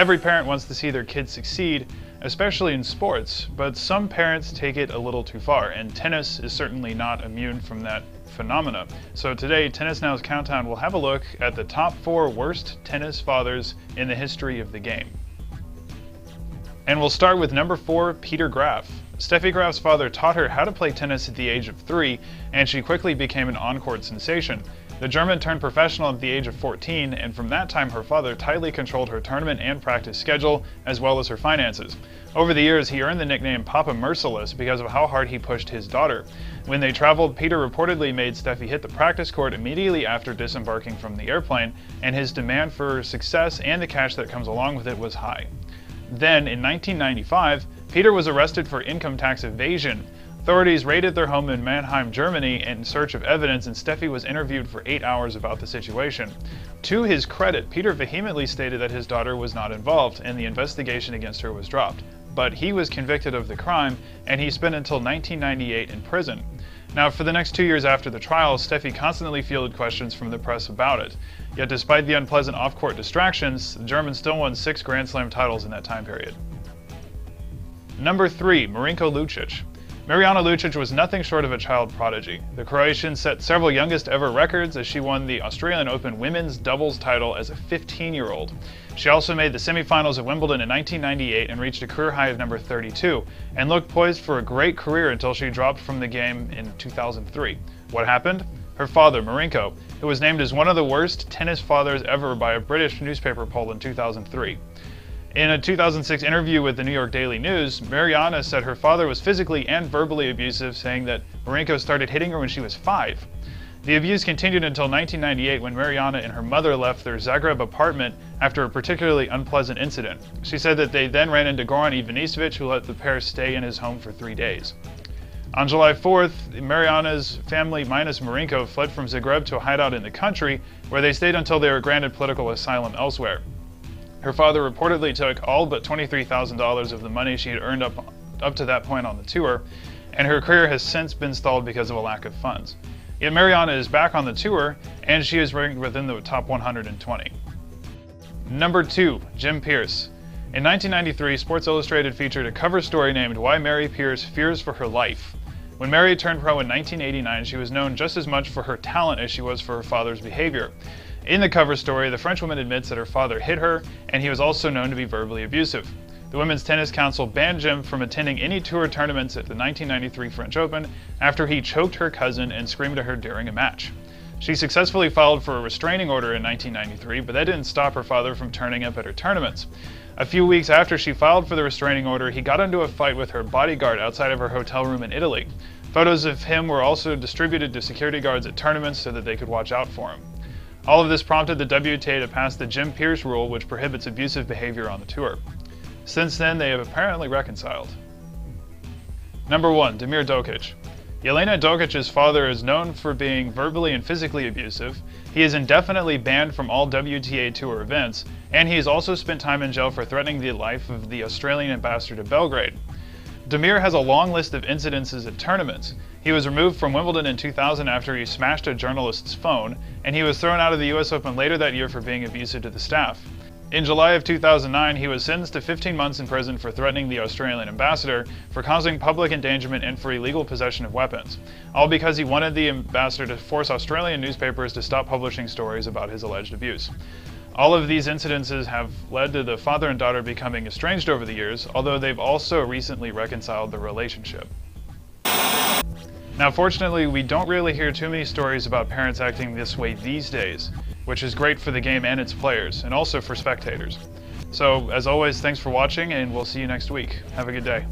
Every parent wants to see their kids succeed, especially in sports, but some parents take it a little too far, and tennis is certainly not immune from that phenomena. So today, Tennis Now's Countdown will have a look at the top four worst tennis fathers in the history of the game. And we'll start with number four, Peter Graf. Steffi Graf's father taught her how to play tennis at the age of three, and she quickly became an on-court sensation. The German turned professional at the age of 14, and from that time her father tightly controlled her tournament and practice schedule, as well as her finances. Over the years, he earned the nickname Papa Merciless because of how hard he pushed his daughter. When they traveled, Peter reportedly made Steffi hit the practice court immediately after disembarking from the airplane, and his demand for success and the cash that comes along with it was high. Then, in 1995, Peter was arrested for income tax evasion. Authorities raided their home in Mannheim, Germany in search of evidence, and Steffi was interviewed for eight hours about the situation. To his credit, Peter vehemently stated that his daughter was not involved, and the investigation against her was dropped. But he was convicted of the crime, and he spent until 1998 in prison. Now, for the next two years after the trial, Steffi constantly fielded questions from the press about it. Yet, despite the unpleasant off court distractions, the German still won six Grand Slam titles in that time period. Number 3. Marinko Lucic. Mirjana Lucic was nothing short of a child prodigy. The Croatian set several youngest ever records as she won the Australian Open women's doubles title as a 15 year old. She also made the semifinals of Wimbledon in 1998 and reached a career high of number 32, and looked poised for a great career until she dropped from the game in 2003. What happened? Her father, Marinko, who was named as one of the worst tennis fathers ever by a British newspaper poll in 2003. In a 2006 interview with the New York Daily News, Mirjana said her father was physically and verbally abusive, saying that Marinko started hitting her when she was five. The abuse continued until 1998 when Mirjana and her mother left their Zagreb apartment after a particularly unpleasant incident. She said that they then ran into Goran Ivanisevic, who let the pair stay in his home for three days. On July 4th, Mirjana's family minus Marinko fled from Zagreb to a hideout in the country, where they stayed until they were granted political asylum elsewhere. Her father reportedly took all but $23,000 of the money she had earned up, up to that point on the tour, and her career has since been stalled because of a lack of funds. Yet Mirjana is back on the tour, and she is ranked within the top 120. Number 2. Jim Pierce. In 1993, Sports Illustrated featured a cover story named Why Mary Pierce Fears for Her Life. When Mary turned pro in 1989, she was known just as much for her talent as she was for her father's behavior. In the cover story, the French woman admits that her father hit her, and he was also known to be verbally abusive. The Women's Tennis Council banned Jim from attending any tour tournaments at the 1993 French Open after he choked her cousin and screamed at her during a match. She successfully filed for a restraining order in 1993, but that didn't stop her father from turning up at her tournaments. A few weeks after she filed for the restraining order, he got into a fight with her bodyguard outside of her hotel room in Italy. Photos of him were also distributed to security guards at tournaments so that they could watch out for him. All of this prompted the WTA to pass the Jim Pierce rule, which prohibits abusive behavior on the tour. Since then, they have apparently reconciled. Number 1. Damir Dokic. Jelena Dokic's father is known for being verbally and physically abusive. He is indefinitely banned from all WTA Tour events, and he has also spent time in jail for threatening the life of the Australian ambassador to Belgrade. Damir has a long list of incidences at tournaments. He was removed from Wimbledon in 2000 after he smashed a journalist's phone, and he was thrown out of the US Open later that year for being abusive to the staff. In July of 2009, he was sentenced to 15 months in prison for threatening the Australian ambassador, for causing public endangerment, and for illegal possession of weapons. All because he wanted the ambassador to force Australian newspapers to stop publishing stories about his alleged abuse. All of these incidences have led to the father and daughter becoming estranged over the years, although they've also recently reconciled the relationship. Now, fortunately, we don't really hear too many stories about parents acting this way these days, which is great for the game and its players, and also for spectators. So, as always, thanks for watching, and we'll see you next week. Have a good day.